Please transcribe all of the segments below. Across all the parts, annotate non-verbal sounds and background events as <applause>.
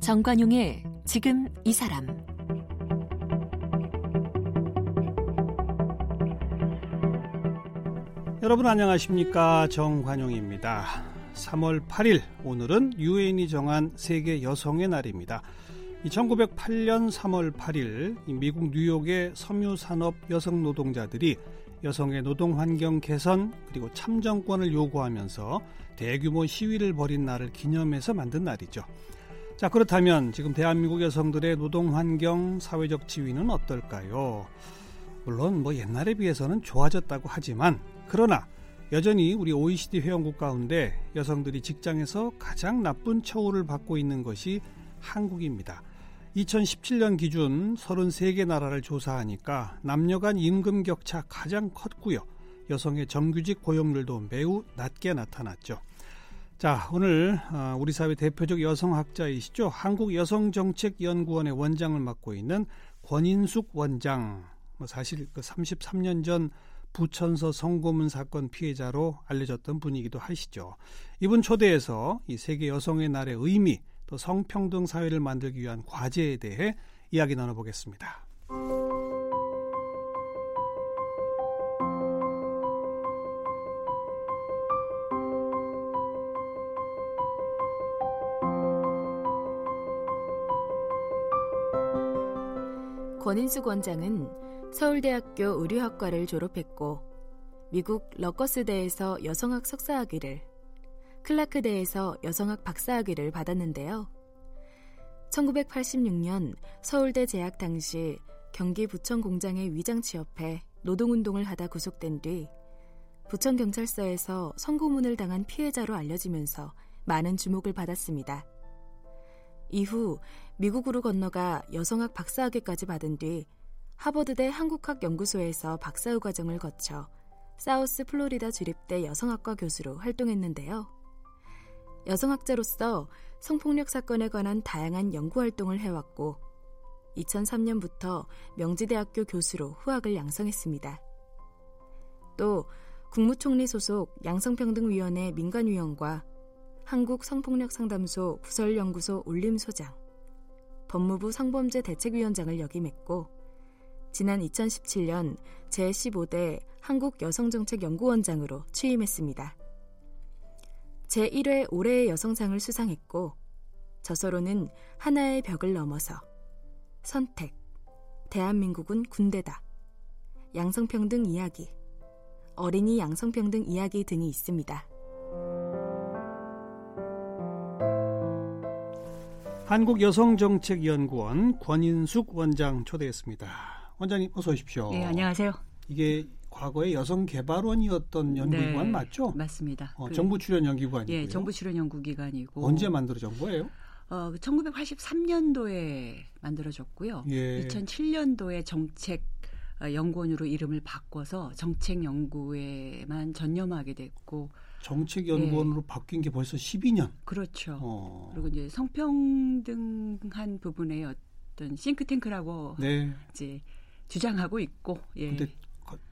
정관용의 지금 이 사람 여러분 안녕하십니까 정관용입니다. 3월 8일 오늘은 유엔이 정한 세계 여성의 날입니다. 1908년 3월 8일 미국 뉴욕의 섬유 산업 여성 노동자들이 여성의 노동 환경 개선 그리고 참정권을 요구하면서 대규모 시위를 벌인 날을 기념해서 만든 날이죠. 자, 그렇다면 지금 대한민국 여성들의 노동 환경, 사회적 지위는 어떨까요? 물론 뭐 옛날에 비해서는 좋아졌다고 하지만 그러나 여전히 우리 OECD 회원국 가운데 여성들이 직장에서 가장 나쁜 처우를 받고 있는 것이 한국입니다. 2017년 기준 33개 나라를 조사하니까 남녀 간 임금 격차 가장 컸고요. 여성의 정규직 고용률도 매우 낮게 나타났죠. 자, 오늘 어, 우리 사회 대표적 여성학자이시죠. 한국여성정책연구원의 원장을 맡고 있는 권인숙 원장. 뭐 사실 그 33년 전 부천서 성고문 사건 피해자로 알려졌던 분이기도 하시죠. 이분 초대해서 이 세계 여성의 날의 의미 또 성평등 사회를 만들기 위한 과제에 대해 이야기 나눠보겠습니다. 권인숙 원장은 서울대학교 의류학과를 졸업했고 미국 러커스대에서 여성학 석사학위를 클라크대에서 여성학 박사학위를 받았는데요. 1986년 서울대 재학 당시 경기 부천 공장에 위장 취업해 노동운동을 하다 구속된 뒤 부천 경찰서에서 선고문을 당한 피해자로 알려지면서 많은 주목을 받았습니다. 이후 미국으로 건너가 여성학 박사학위까지 받은 뒤 하버드대 한국학연구소에서 박사후 과정을 거쳐 사우스 플로리다 주립대 여성학과 교수로 활동했는데요. 여성학자로서 성폭력 사건에 관한 다양한 연구 활동을 해왔고 2003년부터 명지대학교 교수로 후학을 양성했습니다. 또 국무총리 소속 양성평등위원회 민간위원과 한국성폭력상담소 부설연구소 올림소장, 법무부 성범죄 대책위원장을 역임했고 지난 2017년 제15대 한국여성정책연구원장으로 취임했습니다. 제1회 올해의 여성상을 수상했고 저서로는 하나의 벽을 넘어서 선택, 대한민국은 군대다, 양성평등 이야기, 어린이 양성평등 이야기 등이 있습니다. 한국여성정책연구원 권인숙 원장 초대했습니다. 원장님 어서 오십시오. 네, 안녕하세요. 이게 과거에 여성 개발원이었던 연구기관 네, 맞죠? 맞습니다. 어, 그, 정부 출연 연구기관이고요. 예, 정부 출연 연구기관이고 언제 만들어진 거예요? 어, 1983년도에 만들어졌고요. 예. 2007년도에 정책 어, 연구원으로 이름을 바꿔서 정책 연구에만 전념하게 됐고 정책 연구원으로 예. 바뀐 게 벌써 12년. 그렇죠. 어. 그리고 이제 성평등한 부분의 어떤 싱크탱크라고 네. 이제 주장하고 있고. 예. 근데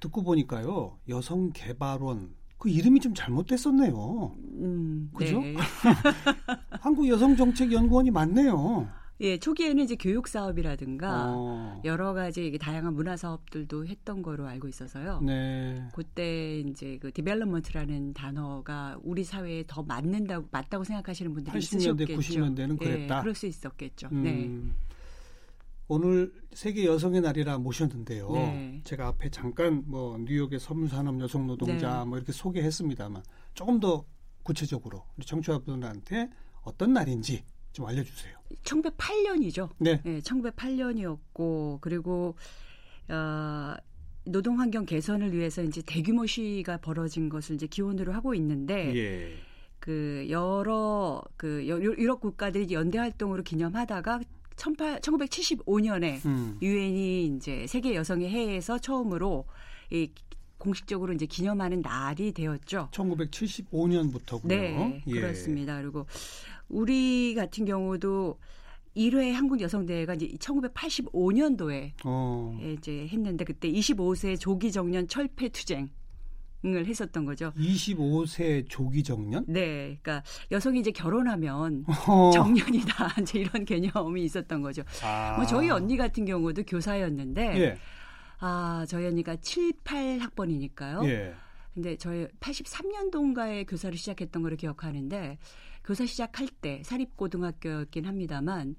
듣고 보니까요 여성 개발원 그 이름이 좀 잘못됐었네요. 음, 그죠? 네. <laughs> 한국 여성정책연구원이 맞네요. 예, 초기에는 이제 교육 사업이라든가 어. 여러 가지 다양한 문화 사업들도 했던 거로 알고 있어서요. 네. 그때 이제 그 디벨롭먼트라는 단어가 우리 사회에 더 맞는다고 맞다고 생각하시는 분들이 80년대, 있으셨겠죠. 90년대는 그랬다. 예, 그럴 수 있었겠죠. 음. 네. 오늘 세계 여성의 날이라 모셨는데요. 네. 제가 앞에 잠깐 뭐 뉴욕의 섬유산업 여성 노동자 네. 뭐 이렇게 소개했습니다만 조금 더 구체적으로 우리 청취자분들한테 어떤 날인지 좀 알려주세요. 1908년이죠. 네. 네 1908년이었고 그리고 어, 노동 환경 개선을 위해서 이제 대규모 시위가 벌어진 것을 이제 기원으로 하고 있는데 예. 그 여러 그 유럽 국가들이 연대 활동으로 기념하다가 1975년에 음. 유엔이 음. 이제 세계 여성의 해에서 처음으로 이 공식적으로 이제 기념하는 날이 되었죠. 1975년부터고요. 네, 예. 그렇습니다. 그리고 우리 같은 경우도 1회 한국 여성대회가 이제 1985년도에 어. 이제 했는데 그때 25세 조기 정년 철폐 투쟁 을 했었던 거죠. 25세 조기 정년? 네, 그러니까 여성이 이제 결혼하면 어. 정년이다 <laughs> 이제 이런 개념이 있었던 거죠. 아. 뭐 저희 언니 같은 경우도 교사였는데, 예. 아 저희 언니가 7, 8 학번이니까요. 예. 근데 저희 83년도인가에 교사를 시작했던 거를 기억하는데 교사 시작할 때 사립고등학교였긴 합니다만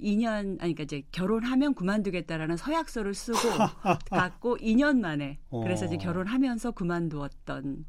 2년 아니 그러니까 이제 결혼하면 그만두겠다라는 서약서를 쓰고 <laughs> 갖고 2년 만에 그래서 이제 어. 결혼하면서 그만두었던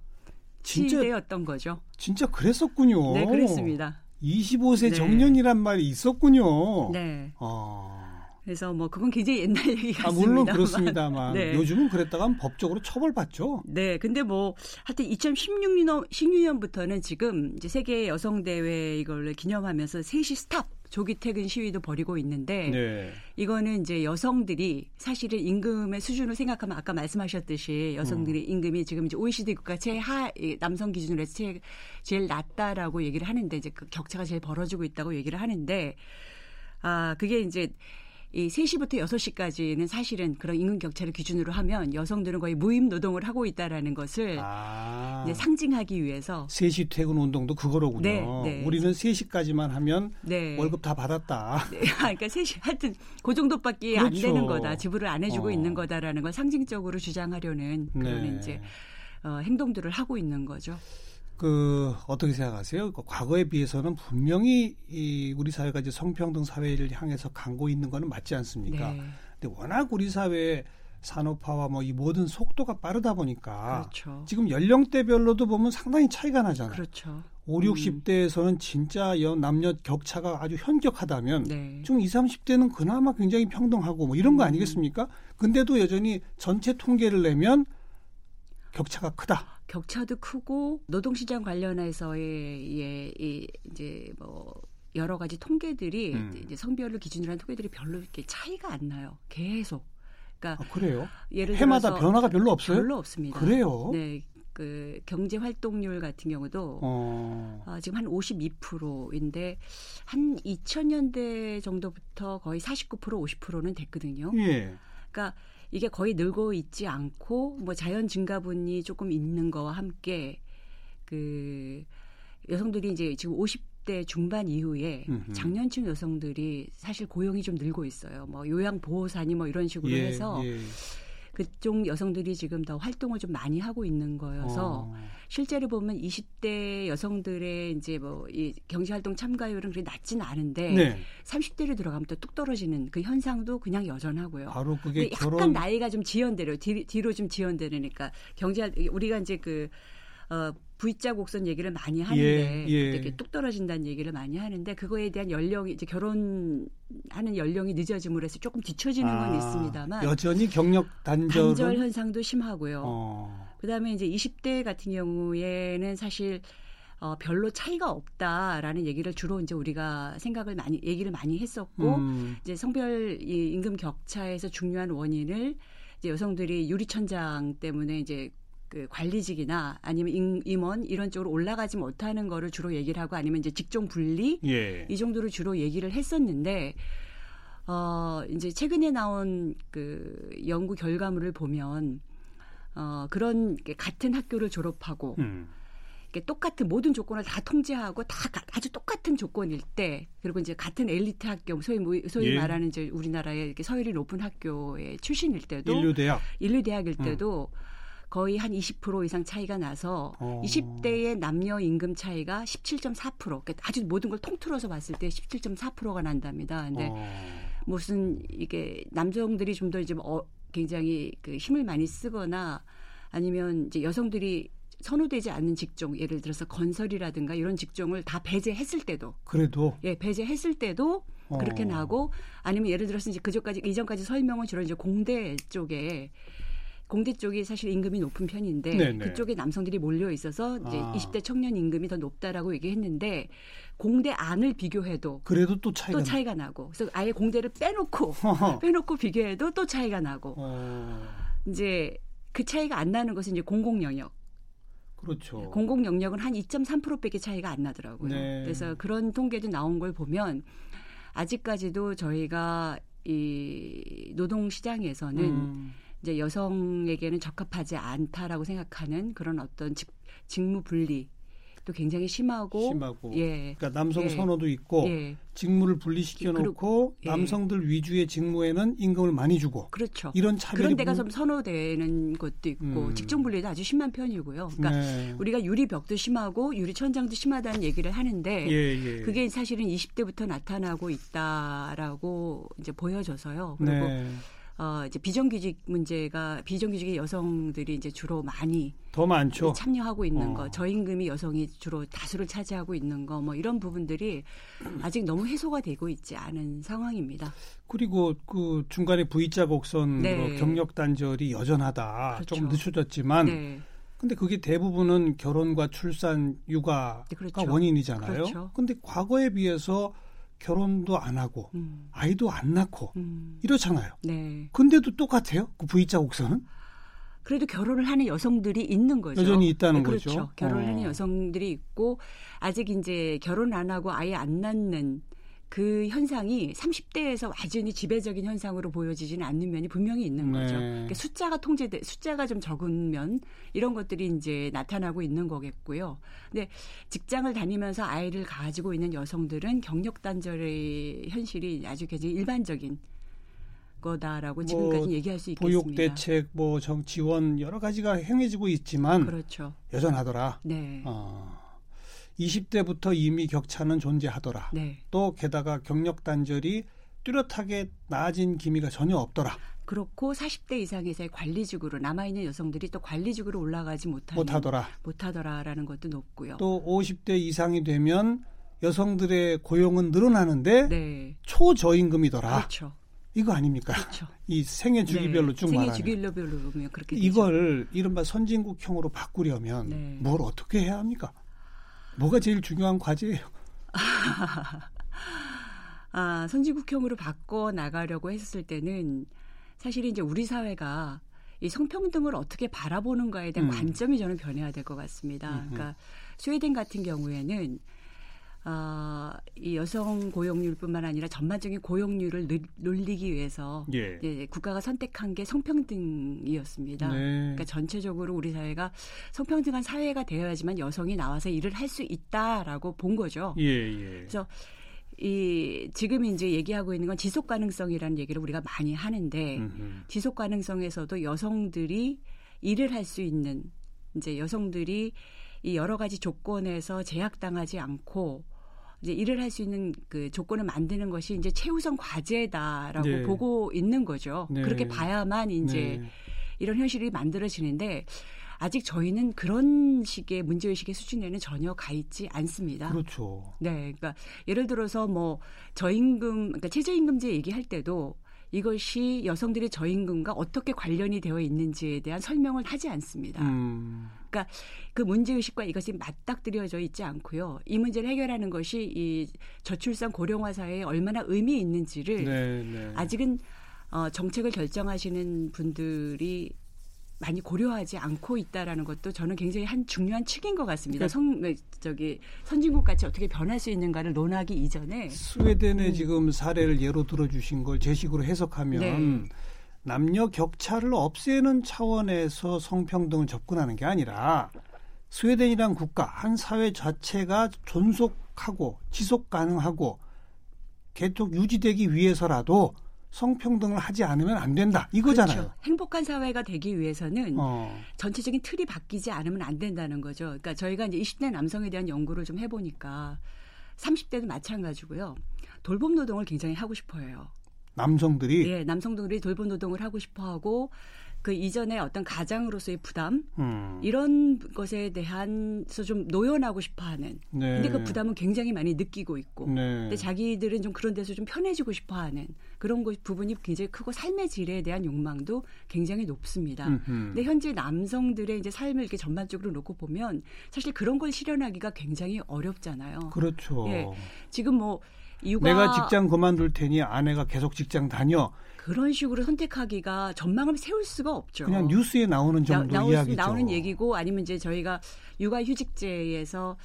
진짜, 시대였던 거죠. 진짜 그랬었군요. 네, 그랬습니다. 25세 네. 정년이란 말이 있었군요. 네. 아. 그래서 뭐 그건 굉장히 옛날 얘기 같습니다. 아, 물론 그렇습니다만 네. 요즘은 그랬다가 법적으로 처벌받죠. 네, 근데 뭐 하여튼 2016년 16년부터는 지금 이제 세계 여성 대회 이걸 기념하면서 셋이 스탑 조기 퇴근 시위도 벌이고 있는데 네. 이거는 이제 여성들이 사실은 임금의 수준을 생각하면 아까 말씀하셨듯이 여성들이 음. 임금이 지금 이제 OECD 국가 최하 남성 기준으로 해서 제일, 제일 낮다라고 얘기를 하는데 이제 그 격차가 제일 벌어지고 있다고 얘기를 하는데 아 그게 이제 이 3시부터 6시까지는 사실은 그런 임금 격차를 기준으로 하면 여성들은 거의 무임 노동을 하고 있다라는 것을 아. 이제 상징하기 위해서 3시 퇴근 운동도 그거로군요. 네, 네. 우리는 3시까지만 하면 네. 월급 다 받았다. <laughs> 네. 그러니까 3시 하여튼 그 정도밖에 그렇죠. 안 되는 거다. 지불을 안 해주고 어. 있는 거다라는 걸 상징적으로 주장하려는 그런 네. 이제 어, 행동들을 하고 있는 거죠. 그 어떻게 생각하세요? 그 과거에 비해서는 분명히 이 우리 사회가 이제 성평등 사회를 향해서 가고 있는 거는 맞지 않습니까? 네. 근데 워낙 우리 사회 산업화와 뭐 이 모든 속도가 빠르다 보니까 그렇죠. 지금 연령대별로도 보면 상당히 차이가 나잖아요. 그렇죠. 5, 60대에서는 음. 진짜 남녀 격차가 아주 현격하다면 네. 지금 20, 30대는 그나마 굉장히 평등하고 뭐 이런 거 음. 아니겠습니까? 근데도 여전히 전체 통계를 내면 격차가 크다. 격차도 크고 노동시장 관련해서의 예, 이, 이제 뭐 여러 가지 통계들이 음. 이제 성별을 기준으로 한 통계들이 별로 이렇게 차이가 안 나요. 계속. 그러니까 아, 그래요? 예를 해마다 변화가 별로 없어요? 별로 없습니다. 그래요? 네. 그 경제 활동률 같은 경우도 어. 어, 지금 한 52%인데 한 2000년대 정도부터 거의 49% 50%는 됐거든요. 예. 그러니까 이게 거의 늘고 있지 않고 뭐 자연 증가분이 조금 있는 거와 함께 그 여성들이 이제 지금 50대 중반 이후에 음흠. 장년층 여성들이 사실 고용이 좀 늘고 있어요. 뭐 요양 보호사니 뭐 이런 식으로 예, 해서 예. 그쪽 여성들이 지금 더 활동을 좀 많이 하고 있는 거여서 어. 실제로 보면 20대 여성들의 이제 뭐 이 경제 활동 참가율은 그렇게 낮지는 않은데 네. 30대로 들어가면 또 뚝 떨어지는 그 현상도 그냥 여전하고요. 바로 그게 약간 결혼... 나이가 좀 지연되려 뒤, 뒤로 좀 지연되니까 경제 우리가 이제 그 어, V자 곡선 얘기를 많이 하는데 예, 예. 이렇게 뚝 떨어진다는 얘기를 많이 하는데 그거에 대한 연령이 이제 결혼하는 연령이 늦어짐으로 해서 조금 뒤처지는 아, 건 있습니다만 여전히 경력 단절 단절 현상도 심하고요. 어. 그다음에 이제 20대 같은 경우에는 사실 어, 별로 차이가 없다라는 얘기를 주로 이제 우리가 생각을 많이 얘기를 많이 했었고 음. 이제 성별 이 임금 격차에서 중요한 원인을 이제 여성들이 유리천장 때문에 이제 그 관리직이나 아니면 임원 이런 쪽으로 올라가지 못하는 거를 주로 얘기를 하고 아니면 이제 직종 분리 예. 이 정도를 주로 얘기를 했었는데 어 이제 최근에 나온 그 연구 결과물을 보면 어 그런 같은 학교를 졸업하고 음. 똑같은 모든 조건을 다 통제하고 다 아주 똑같은 조건일 때 그리고 이제 같은 엘리트 학교 소위 소위 예. 말하는 이제 우리나라의 이렇게 서열이 높은 학교의 출신일 때도 인류 대학 인류 대학일 때도 음. 거의 한 20% 이상 차이가 나서 어. 20대의 남녀 임금 차이가 17.4%. 그러니까 아주 모든 걸 통틀어서 봤을 때 17.4%가 난답니다. 근데 어. 무슨 이게 남성들이 좀 더 이제 어, 굉장히 그 힘을 많이 쓰거나 아니면 이제 여성들이 선호되지 않는 직종, 예를 들어서 건설이라든가 이런 직종을 다 배제했을 때도 그래도 예 배제했을 때도 그렇게 어. 나고 아니면 예를 들어서 이제 그전까지 이전까지 설명은 주로 이제 공대 쪽에 공대 쪽이 사실 임금이 높은 편인데 네네. 그쪽에 남성들이 몰려 있어서 이제 아. 20대 청년 임금이 더 높다라고 얘기했는데 공대 안을 비교해도 그래도 또 차이가, 또 차이가 나 고 그래서 아예 공대를 빼놓고 <laughs> 빼놓고 비교해도 또 차이가 나고 어. 이제 그 차이가 안 나는 것은 이제 공공 영역 그렇죠. 공공 영역은 한 2.3%밖에 차이가 안 나더라고요. 네. 그래서 그런 통계도 나온 걸 보면 아직까지도 저희가 이 노동 시장에서는 음. 이제 여성에게는 적합하지 않다라고 생각하는 그런 어떤 직, 직무 분리 또 굉장히 심하고 심하고 예. 그러니까 남성 예. 선호도 있고 예. 직무를 분리시켜 놓고 예. 남성들 위주의 직무에는 임금을 많이 주고 그렇죠. 이런 차별이 그런 데가 좀 선호되는 것도 있고 음. 직종 분리도 아주 심한 편이고요. 그러니까 네. 우리가 유리벽도 심하고 유리천장도 심하다는 얘기를 하는데 예, 예. 그게 사실은 20대부터 나타나고 있다라고 이제 보여져서요. 그리고 네. 어 이제 비정규직 문제가 비정규직의 여성들이 이제 주로 많이 더 많죠. 참여하고 있는 어. 거, 저임금이 여성이 주로 다수를 차지하고 있는 거, 뭐 이런 부분들이 아직 너무 해소가 되고 있지 않은 상황입니다. 그리고 그 중간에 V자 곡선으로 네. 경력 단절이 여전하다. 그렇죠. 조금 늦춰졌지만. 네. 근데 그게 대부분은 결혼과 출산, 육아가 네, 그렇죠. 원인이잖아요. 그렇죠. 근데 과거에 비해서 결혼도 안 하고 음. 아이도 안 낳고 음. 이렇잖아요. 네. 근데도 똑같아요. 그 V자 곡선은? 그래도 결혼을 하는 여성들이 있는 거죠. 여전히 있다는 네, 그렇죠. 거죠. 결혼을 어. 하는 여성들이 있고 아직 이제 결혼 안 하고 아예 안 낳는 그 현상이 30대에서 완전히 지배적인 현상으로 보여지지는 않는 면이 분명히 있는 네. 거죠. 그러니까 숫자가 통제돼 숫자가 좀 적은 면 이런 것들이 이제 나타나고 있는 거겠고요. 근데 직장을 다니면서 아이를 가지고 있는 여성들은 경력 단절의 현실이 아주 굉장히 일반적인 거다라고 뭐 지금까지 얘기할 수 있겠습니다. 보육 대책, 뭐 정치원 여러 가지가 행해지고 있지만 그렇죠. 여전하더라. 네. 어. 20대부터 이미 격차는 존재하더라. 네. 또 게다가 경력 단절이 뚜렷하게 나아진 기미가 전혀 없더라. 그렇고 40대 이상에서의 관리직으로 남아있는 여성들이 또 관리직으로 올라가지 못하는, 못하더라. 못하더라라는 것도 높고요. 또 50대 이상이 되면 여성들의 고용은 늘어나는데 네. 초저임금이더라. 그렇죠. 이거 아닙니까? 그렇죠. 이 생애 주기별로 네. 쭉 생애 말하는. 주기별로 보면 그렇게 이걸 되죠. 이른바 선진국형으로 바꾸려면 네. 뭘 어떻게 해야 합니까? 뭐가 제일 중요한 과제예요? <laughs> 아, 선진국형으로 바꿔 나가려고 했을 때는 사실 이제 우리 사회가 이 성평등을 어떻게 바라보는가에 대한 음. 관점이 저는 변해야 될 것 같습니다. 음흠. 그러니까 스웨덴 같은 경우에는 어, 이 여성 고용률뿐만 아니라 전반적인 고용률을 늘, 늘리기 위해서 예. 예, 국가가 선택한 게 성평등이었습니다. 네. 그러니까 전체적으로 우리 사회가 성평등한 사회가 되어야지만 여성이 나와서 일을 할 수 있다라고 본 거죠. 예, 예. 그래서 이 지금 이제 얘기하고 있는 건 지속 가능성이라는 얘기를 우리가 많이 하는데 음흠. 지속 가능성에서도 여성들이 일을 할 수 있는 이제 여성들이 이 여러 가지 조건에서 제약당하지 않고 이제 일을 할 수 있는 그 조건을 만드는 것이 이제 최우선 과제다라고 네. 보고 있는 거죠. 네. 그렇게 봐야만 이제 네. 이런 현실이 만들어지는데 아직 저희는 그런 식의 문제의식의 수준에는 전혀 가 있지 않습니다. 그렇죠. 네. 그러니까 예를 들어서 뭐 저임금, 그러니까 최저임금제 얘기할 때도 이것이 여성들의 저임금과 어떻게 관련이 되어 있는지에 대한 설명을 하지 않습니다. 음. 그러니까 그 문제 의식과 이것이 맞닥뜨려져 있지 않고요. 이 문제를 해결하는 것이 이 저출산 고령화 사회에 얼마나 의미 있는지를 네, 네. 아직은 어, 정책을 결정하시는 분들이 많이 고려하지 않고 있다라는 것도 저는 굉장히 한 중요한 측인 것 같습니다. 그러니까 성 네, 저기 선진국 같이 어떻게 변할 수 있는가를 논하기 이전에 스웨덴의 음. 지금 사례를 예로 들어주신 걸 제식으로 해석하면 네. 남녀 격차를 없애는 차원에서 성평등을 접근하는 게 아니라 스웨덴이란 국가 한 사회 자체가 존속하고 지속 가능하고 계속 유지되기 위해서라도 성평등을 하지 않으면 안 된다 이거잖아요. 그렇죠. 행복한 사회가 되기 위해서는 어. 전체적인 틀이 바뀌지 않으면 안 된다는 거죠. 그러니까 저희가 이제 20대 남성에 대한 연구를 좀 해보니까 30대도 마찬가지고요. 돌봄 노동을 굉장히 하고 싶어해요. 남성들이 예, 남성들이 돌봄 노동을 하고 싶어하고 그 이전에 어떤 가장으로서의 부담 음. 이런 것에 대한서 좀 노연하고 싶어하는. 네. 근데 그 부담은 굉장히 많이 느끼고 있고. 네. 근데 자기들은 좀 그런 데서 좀 편해지고 싶어하는 그런 것 부분이 굉장히 크고 삶의 질에 대한 욕망도 굉장히 높습니다. 음흠. 근데 현재 남성들의 이제 삶을 이렇게 전반적으로 놓고 보면 사실 그런 걸 실현하기가 굉장히 어렵잖아요. 그렇죠. 예, 지금 뭐 육아 내가 직장 그만둘 테니 아내가 계속 직장 다녀. 그런 식으로 선택하기가 전망을 세울 수가 없죠. 그냥 뉴스에 나오는 정도 나, 이야기죠. 나오는 얘기고 아니면 이제 저희가 육아휴직제에서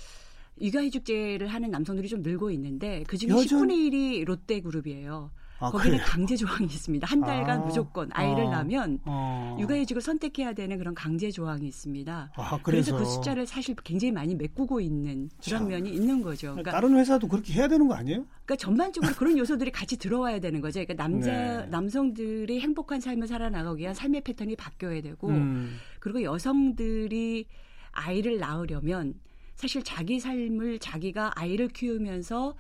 육아휴직제를 하는 남성들이 좀 늘고 있는데 그중에 여전... 10분의 1이 롯데그룹이에요. 아, 거기는 그래요? 강제 조항이 있습니다. 한 달간 아, 무조건 아이를 아, 낳으면 아, 육아휴직을 선택해야 되는 그런 강제 조항이 있습니다. 아, 그래서. 그래서. 그 숫자를 사실 굉장히 많이 메꾸고 있는 그런 자, 면이 있는 거죠. 그러니까 다른 회사도 그렇게 해야 되는 거 아니에요? 그러니까 전반적으로 그런 요소들이 같이 들어와야 되는 거죠. 그러니까 남자 네. 남성들이 행복한 삶을 살아나가기 위한 삶의 패턴이 바뀌어야 되고 음. 그리고 여성들이 아이를 낳으려면 사실 자기 삶을 자기가 아이를 키우면서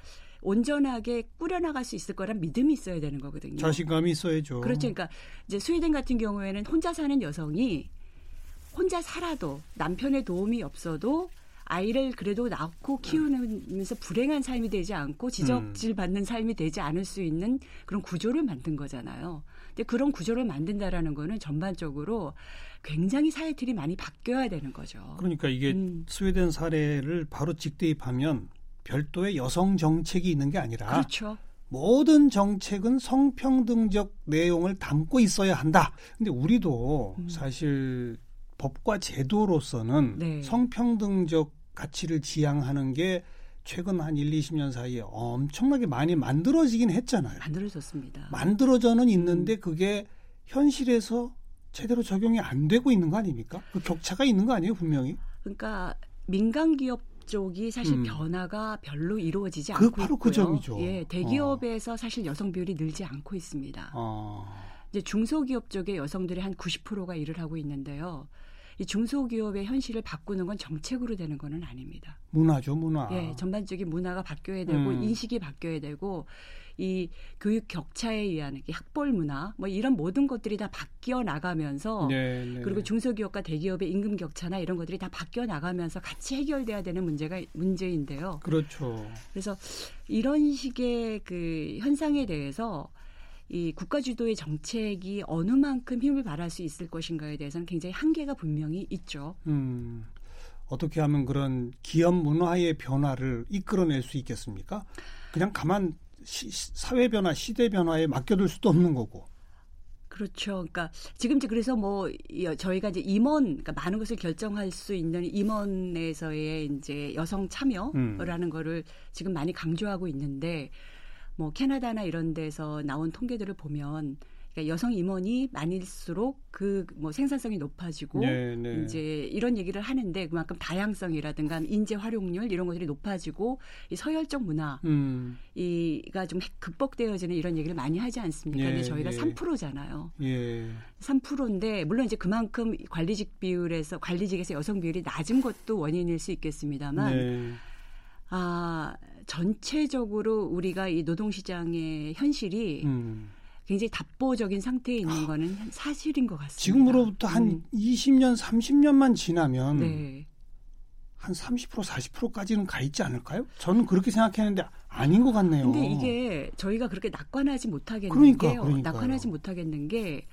온전하게 꾸려나갈 수 있을 거란 믿음이 있어야 되는 거거든요. 자신감이 있어야죠. 그렇죠. 그러니까 이제 스웨덴 같은 경우에는 혼자 사는 여성이 혼자 살아도 남편의 도움이 없어도 아이를 그래도 낳고 키우면서 불행한 삶이 되지 않고 지적질 음. 받는 삶이 되지 않을 수 있는 그런 구조를 만든 거잖아요. 근데 그런 구조를 만든다라는 거는 전반적으로 굉장히 사회 틀이 많이 바뀌어야 되는 거죠. 그러니까 이게 음. 스웨덴 사례를 바로 직대입하면 별도의 여성 정책이 있는 게 아니라 그렇죠. 모든 정책은 성평등적 내용을 담고 있어야 한다. 근데 우리도 음. 사실 법과 제도로서는 네. 성평등적 가치를 지향하는 게 최근 한 1, 20년 사이에 엄청나게 많이 만들어지긴 했잖아요. 만들어졌습니다. 만들어져는 있는데 음. 그게 현실에서 제대로 적용이 안 되고 있는 거 아닙니까? 그 격차가 있는 거 아니에요, 분명히? 그러니까 민간 기업 쪽이 사실 음. 변화가 별로 이루어지지 그 않고 바로 그 있고요. 그 점이죠. 예, 대기업에서 어. 사실 여성 비율이 늘지 않고 있습니다. 어. 이제 중소기업 쪽에 여성들이 한 90%가 일을 하고 있는데요. 이 중소기업의 현실을 바꾸는 건 정책으로 되는 거는 아닙니다. 문화죠, 문화. 예, 전반적인 문화가 바뀌어야 되고 음. 인식이 바뀌어야 되고 이 교육 격차에 의한 학벌 문화 뭐 이런 모든 것들이 다 바뀌어 나가면서 네, 네. 그리고 중소기업과 대기업의 임금 격차나 이런 것들이 다 바뀌어 나가면서 같이 해결돼야 되는 문제가 문제인데요. 그렇죠. 그래서 이런 식의 그 현상에 대해서 이 국가 주도의 정책이 어느 만큼 힘을 발할 수 있을 것인가에 대해서는 굉장히 한계가 분명히 있죠. 음. 어떻게 하면 그런 기업 문화의 변화를 이끌어낼 수 있겠습니까? 그냥 가만 시, 사회 변화, 시대 변화에 맡겨둘 수도 없는 거고. 그렇죠. 그러니까 지금 이제 그래서 뭐 저희가 이제 임원, 그러니까 많은 것을 결정할 수 있는 임원에서의 이제 여성 참여라는 음. 거를 지금 많이 강조하고 있는데 뭐 캐나다나 이런 데서 나온 통계들을 보면 그러니까 여성 임원이 많을수록 그 뭐 생산성이 높아지고 네, 네. 이제 이런 얘기를 하는데 그만큼 다양성이라든가 인재 활용률 이런 것들이 높아지고 이 서열적 문화 음. 이가 좀 극복되어지는 이런 얘기를 많이 하지 않습니까? 예, 근데 저희가 예. 3%잖아요. 예. 3%인데 물론 이제 그만큼 관리직 비율에서 관리직에서 여성 비율이 낮은 것도 원인일 수 있겠습니다만 네. 아 전체적으로 우리가 이 노동시장의 현실이 음. 굉장히 답보적인 상태에 있는 거는 사실인 것 같습니다. 지금으로부터 한 음. 20년, 30년만 지나면 네. 한 30% 40%까지는 가 있지 않을까요? 저는 그렇게 생각했는데 아닌 것 같네요. 근데 이게 저희가 그렇게 낙관하지 못하겠는 그러니까, 게요. 그러니까요. 낙관하지 못하겠는 게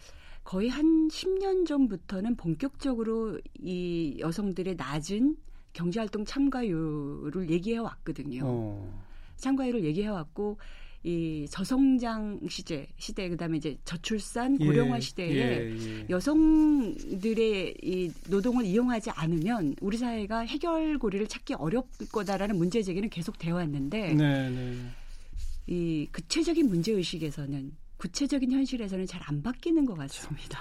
거의 한 10년 전부터는 본격적으로 이 여성들의 낮은 경제활동 참가율을 얘기해 왔거든요. 어. 참가율을 얘기해 왔고 이 저성장 시대 시대 그다음에 이제 저출산 예, 고령화 시대에 예, 예. 여성들의 이 노동을 이용하지 않으면 우리 사회가 해결고리를 찾기 어렵을 거다라는 문제 제기는 계속 되어 왔는데 네, 네. 이 구체적인 문제 의식에서는 구체적인 현실에서는 잘 안 바뀌는 것 같습니다.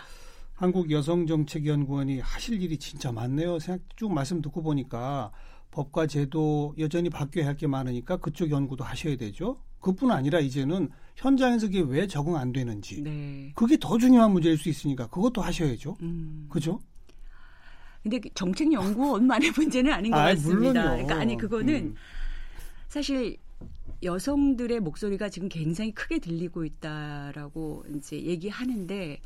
한국여성정책연구원이 하실 일이 진짜 많네요. 생각 쭉 말씀 듣고 보니까 법과 제도 여전히 바뀌어야 할 게 많으니까 그쪽 연구도 하셔야 되죠. 그뿐 아니라 이제는 현장에서 그게 왜 적응 안 되는지 네. 그게 더 중요한 문제일 수 있으니까 그것도 하셔야죠. 음. 그죠? 근데 그 정책 연구원만의 <laughs> 문제는 아닌 것 아, 같습니다. 물론요. 그러니까 아니 그거는 음. 사실 여성들의 목소리가 지금 굉장히 크게 들리고 있다라고 이제 얘기하는데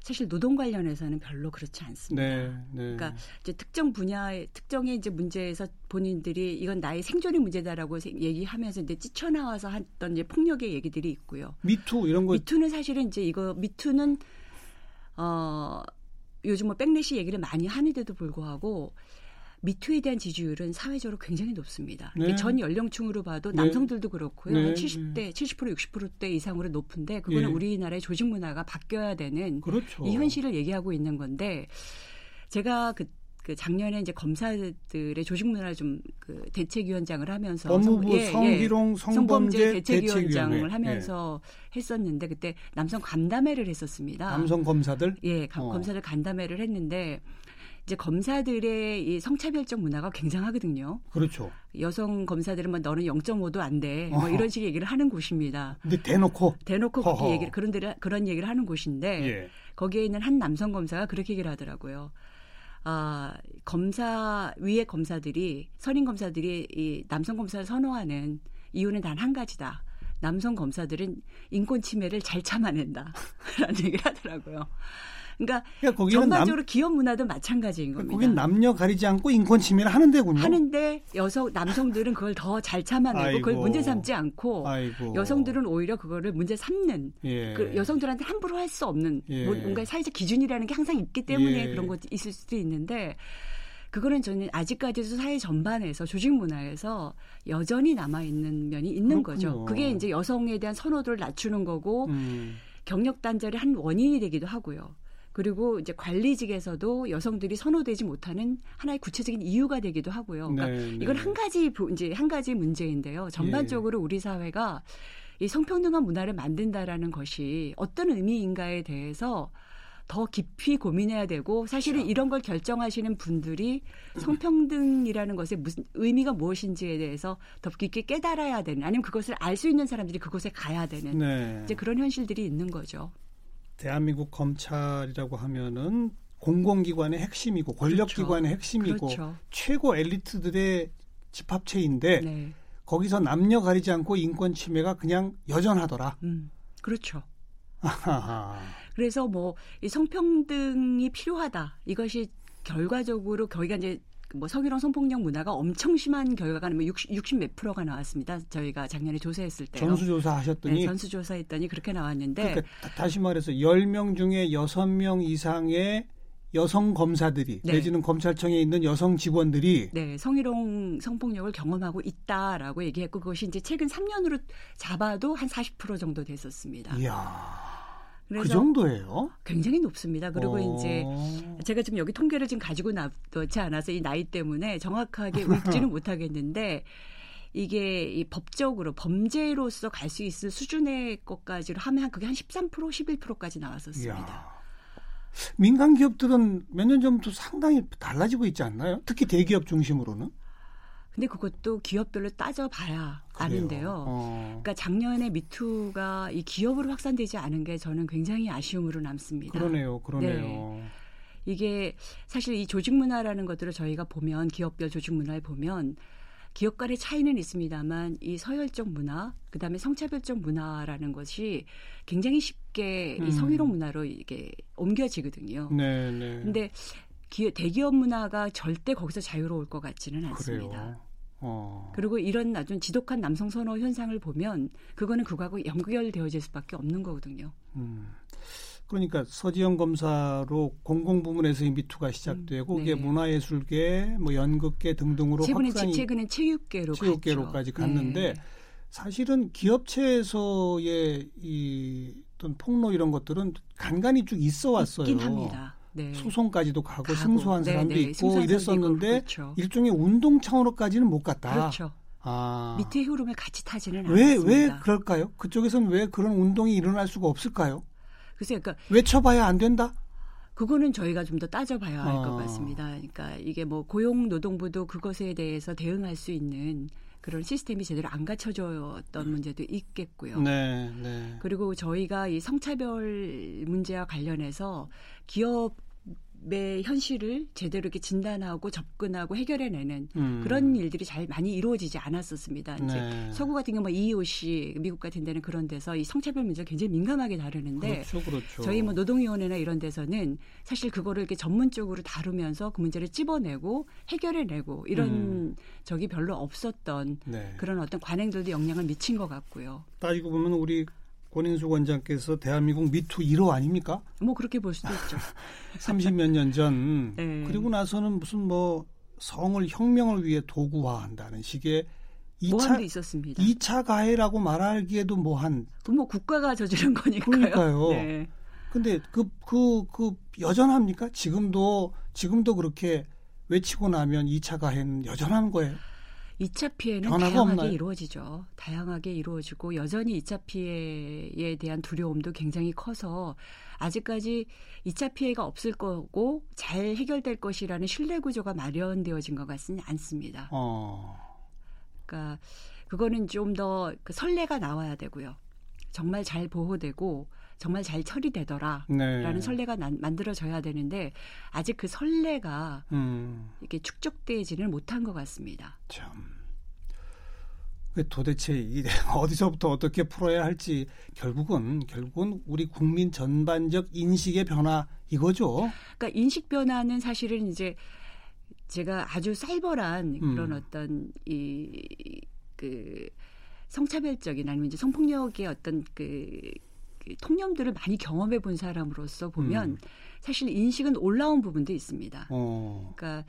사실 노동 관련해서는 별로 그렇지 않습니다. 네, 네. 그러니까 이제 특정 분야의 특정의 이제 문제에서 본인들이 이건 나의 생존의 문제다라고 얘기하면서 이제 찌쳐나와서 했던 이제 폭력의 얘기들이 있고요. 미투 이런 거 미투는 사실은 이제 이거 미투는 어 요즘 뭐 백래시 얘기를 많이 하는데도 불구하고 미투에 대한 지지율은 사회적으로 굉장히 높습니다. 네. 전 연령층으로 봐도 네. 남성들도 그렇고요. 네. 70대, 70% 60%대 이상으로 높은데 그거는 예. 우리나라의 조직 문화가 바뀌어야 되는 그렇죠. 이 현실을 얘기하고 있는 건데 제가 그, 그 작년에 이제 검사들의 조직 문화를 좀 그 대책위원장을 하면서 법무부 성, 예, 성희롱 예, 성범죄 대책위원장을 대책위원회. 하면서 예. 했었는데 그때 남성 간담회를 했었습니다. 남성 검사들? 예, 어. 검사들 간담회를 했는데 이제 검사들의 이 성차별적 문화가 굉장하거든요. 그렇죠. 여성 검사들은 뭐 너는 0.5도 안 돼. 뭐 이런 식의 얘기를 하는 곳입니다. 근데 대놓고 대놓고 허허. 그렇게 얘기를 그런 데 그런 얘기를 하는 곳인데 예. 거기에 있는 한 남성 검사가 그렇게 얘기를 하더라고요. 아, 검사 위의 검사들이 선임 검사들이 이 남성 검사를 선호하는 이유는 단 한 가지다. 남성 검사들은 인권 침해를 잘 참아낸다. 라는 <laughs> 얘기를 하더라고요. 그러니까, 그러니까 전반적으로 남, 기업 문화도 마찬가지인 겁니다. 거긴 남녀 가리지 않고 인권 침해를 하는 데군요. 하는데 여성 남성들은 그걸 더 잘 참아내고 아이고, 그걸 문제 삼지 않고 아이고. 여성들은 오히려 그거를 문제 삼는 예. 그 여성들한테 함부로 할 수 없는 예. 뭐 뭔가 사회적 기준이라는 게 항상 있기 때문에 예. 그런 것도 있을 수도 있는데 그거는 저는 아직까지도 사회 전반에서 조직 문화에서 여전히 남아 있는 면이 있는 그렇군요. 거죠. 그게 이제 여성에 대한 선호도를 낮추는 거고 음. 경력 단절의 한 원인이 되기도 하고요. 그리고 이제 관리직에서도 여성들이 선호되지 못하는 하나의 구체적인 이유가 되기도 하고요. 그러니까 네, 네. 이건 한 가지 이제 한 가지 문제인데요. 전반적으로 예. 우리 사회가 이 성평등한 문화를 만든다라는 것이 어떤 의미인가에 대해서 더 깊이 고민해야 되고 사실은 그렇죠. 이런 걸 결정하시는 분들이 성평등이라는 것의 무슨 의미가 무엇인지에 대해서 더 깊게 깨달아야 되는 아니면 그것을 알 수 있는 사람들이 그곳에 가야 되는 네. 이제 그런 현실들이 있는 거죠. 대한민국 검찰이라고 하면은 공공기관의 핵심이고 권력기관의 그렇죠. 핵심이고 그렇죠. 최고 엘리트들의 집합체인데 네. 거기서 남녀 가리지 않고 인권 침해가 그냥 여전하더라. 음, 그렇죠. 그래서 뭐 이 성평등이 필요하다. 이것이 결과적으로 거기가 이제 뭐 성희롱 성폭력 문화가 엄청 심한 결과가 뭐 60, 60몇 프로가 나왔습니다. 저희가 작년에 조사했을 때 전수조사 하셨더니 네, 전수조사 했더니 그렇게 나왔는데 그러니까 다시 말해서 10명 중에 6명 이상의 여성 검사들이 네. 내지는 검찰청에 있는 여성 직원들이 네, 성희롱 성폭력을 경험하고 있다라고 얘기했고 그것이 이제 최근 3년으로 잡아도 한 40% 정도 됐었습니다. 이야. 그 정도예요? 굉장히 높습니다. 그리고 어... 이제 제가 지금 여기 통계를 지금 가지고 나지 않아서 이 나이 때문에 정확하게 읽지는 <laughs> 못하겠는데 이게 이 법적으로 범죄로서 갈 수 있을 수준의 것까지로 하면 그게 한 13% 11%까지 나왔었습니다. 이야. 민간 기업들은 몇 년 전부터 상당히 달라지고 있지 않나요? 특히 대기업 중심으로는? 근데 그것도 기업별로 따져봐야 아는데요. 어. 그러니까 작년에 미투가 이 기업으로 확산되지 않은 게 저는 굉장히 아쉬움으로 남습니다. 그러네요, 그러네요. 네. 이게 사실 이 조직 문화라는 것들을 저희가 보면 기업별 조직 문화를 보면 기업 간의 차이는 있습니다만 이 서열적 문화, 그다음에 성차별적 문화라는 것이 굉장히 쉽게 음. 이 성희롱 문화로 이게 옮겨지거든요. 네, 네. 근데 기, 대기업 문화가 절대 거기서 자유로울 것 같지는 않습니다. 그래요. 어. 그리고 이런 아주 지독한 남성 선호 현상을 보면 그거는 그거하고 연결되어질 수밖에 없는 거거든요. 음. 그러니까 서지영 검사로 공공 부문에서 인비투가 시작되고 음, 네. 그게 문화예술계, 뭐 연극계 등등으로 최근에, 확산이 최근엔 체육계로 체육계로까지 갔는데 네. 사실은 기업체에서의 이 어떤 폭로 이런 것들은 간간히 쭉 있어 왔어요. 있긴 합니다. 네. 소송까지도 가고, 가고 승소한 네, 사람도 네, 있고 이랬었는데 그렇죠. 일종의 운동 차원으로까지는 못 갔다. 그렇죠. 아. 밑에 흐름을 같이 타지는 왜, 않았습니다. 왜 그럴까요? 그쪽에서는 왜 그런 운동이 일어날 수가 없을까요? 글쎄, 그러니까 외쳐봐야 안 된다. 그거는 저희가 좀 더 따져봐야 할것 아. 같습니다. 그러니까 이게 뭐 고용노동부도 그것에 대해서 대응할 수 있는 그런 시스템이 제대로 안 갖춰졌던 문제도 있겠고요. 네, 네. 그리고 저희가 이 성차별 문제와 관련해서 기업 의 현실을 제대로 이렇게 진단하고 접근하고 해결해내는 음. 그런 일들이 잘 많이 이루어지지 않았었습니다. 이제 네. 서구 같은 경우 뭐 EEOC 미국 같은 데는 그런 데서 이 성차별 문제가 굉장히 민감하게 다루는데 그렇죠, 그렇죠. 저희 뭐 노동위원회나 이런 데서는 사실 그거를 이렇게 전문적으로 다루면서 그 문제를 찝어내고 해결해내고 이런 음. 적이 별로 없었던 네. 그런 어떤 관행들도 영향을 미친 것 같고요. 따지고 보면 우리 권인수 원장께서 대한민국 미투 1호 아닙니까? 뭐 그렇게 볼 수도 있죠. <laughs> 30몇 년 전. 네. 그리고 나서는 무슨 뭐 성을 혁명을 위해 도구화한다는 식의 2차 있었습니다. 2차 가해라고 말하기에도 뭐한 뭐 국가가 저지른 거니까요. 그러니까요. <laughs> 네. 근데 그, 그, 그 여전합니까? 지금도, 지금도 그렇게 외치고 나면 2차 가해는 여전한 거예요? 2차 피해는 다양하게 없나요? 이루어지죠. 다양하게 이루어지고 여전히 2차 피해에 대한 두려움도 굉장히 커서 아직까지 2차 피해가 없을 거고 잘 해결될 것이라는 신뢰 구조가 마련되어진 것 같지는 않습니다. 어. 그러니까 그거는 좀 더그 설레가 나와야 되고요. 정말 잘 보호되고 정말 잘 처리되더라라는 네. 설레가 난, 만들어져야 되는데 아직 그 설레가 음. 이렇게 축적되지는 못한 것 같습니다. 참. 도대체 이 <laughs> 어디서부터 어떻게 풀어야 할지 결국은 결국은 우리 국민 전반적 인식의 변화 이거죠. 그러니까 인식 변화는 사실은 이제 제가 아주 살벌한 그런 음. 어떤 이 그 성차별적인 아니면 이제 성폭력의 어떤 그, 그 통념들을 많이 경험해 본 사람으로서 보면 음. 사실 인식은 올라온 부분도 있습니다. 어. 그러니까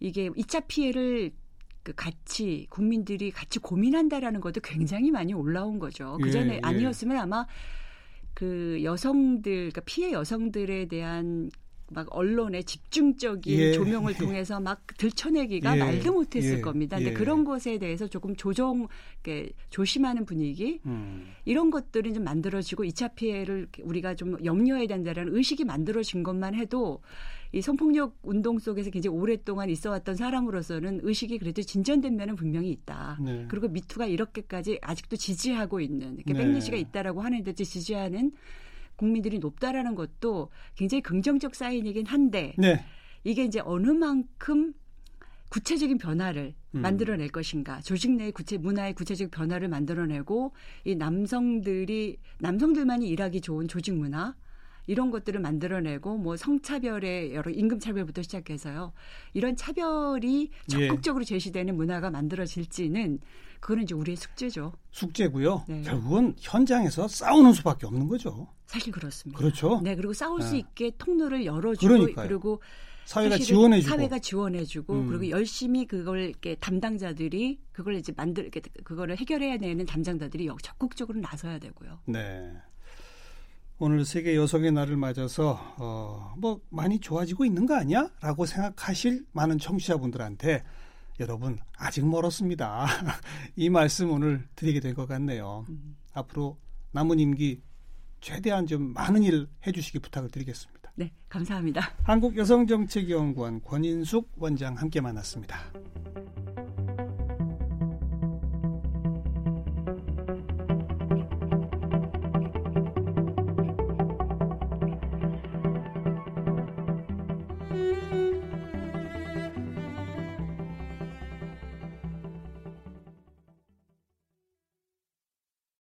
이게 2차 피해를 그 같이 국민들이 같이 고민한다라는 것도 굉장히 많이 올라온 거죠. 그 전에 예, 예. 아니었으면 아마 그 여성들, 그러니까 피해 여성들에 대한 막 언론의 집중적인 예. 조명을 <laughs> 통해서 막 들춰내기가 예. 말도 못했을 예. 겁니다. 근데 예. 그런 것에 대해서 조금 조정, 조심하는 분위기 음. 이런 것들이 좀 만들어지고 2차 피해를 우리가 좀 염려해야 된다라는 의식이 만들어진 것만 해도 이 성폭력 운동 속에서 굉장히 오랫동안 있어왔던 사람으로서는 의식이 그래도 진전된 면은 분명히 있다. 네. 그리고 미투가 이렇게까지 아직도 지지하고 있는, 이렇게 네. 백내시가 있다라고 하는데 지지하는 국민들이 높다라는 것도 굉장히 긍정적 사인이긴 한데 네. 이게 이제 어느 만큼 구체적인 변화를 음. 만들어낼 것인가 조직 내의 구체 문화의 구체적 변화를 만들어내고 이 남성들이 남성들만이 일하기 좋은 조직 문화 이런 것들을 만들어내고 뭐 성차별의 여러 임금 차별부터 시작해서요. 이런 차별이 예. 적극적으로 예. 제시되는 문화가 만들어질지는 그거는 이제 우리의 숙제죠. 숙제고요. 네. 결국은 현장에서 싸우는 수밖에 없는 거죠. 사실 그렇습니다. 그렇죠. 네, 그리고 싸울 수 네. 있게 통로를 열어주고 그러니까요. 그리고 사회가 지원해주고 사회가 지원해주고 음. 그리고 열심히 그걸 이렇게 담당자들이 그걸 이제 만들 이렇게 그거를 해결해야 되는 담당자들이 적극적으로 나서야 되고요. 네. 오늘 세계 여성의 날을 맞아서 어, 뭐 많이 좋아지고 있는 거 아니야?라고 생각하실 많은 청취자분들한테 여러분 아직 멀었습니다. <laughs> 이 말씀 오늘 드리게 될 것 같네요. 음. 앞으로 남은 임기 최대한 좀 많은 일 해주시기 부탁을 드리겠습니다. 네, 감사합니다. 한국여성정책연구원 권인숙 원장 함께 만났습니다.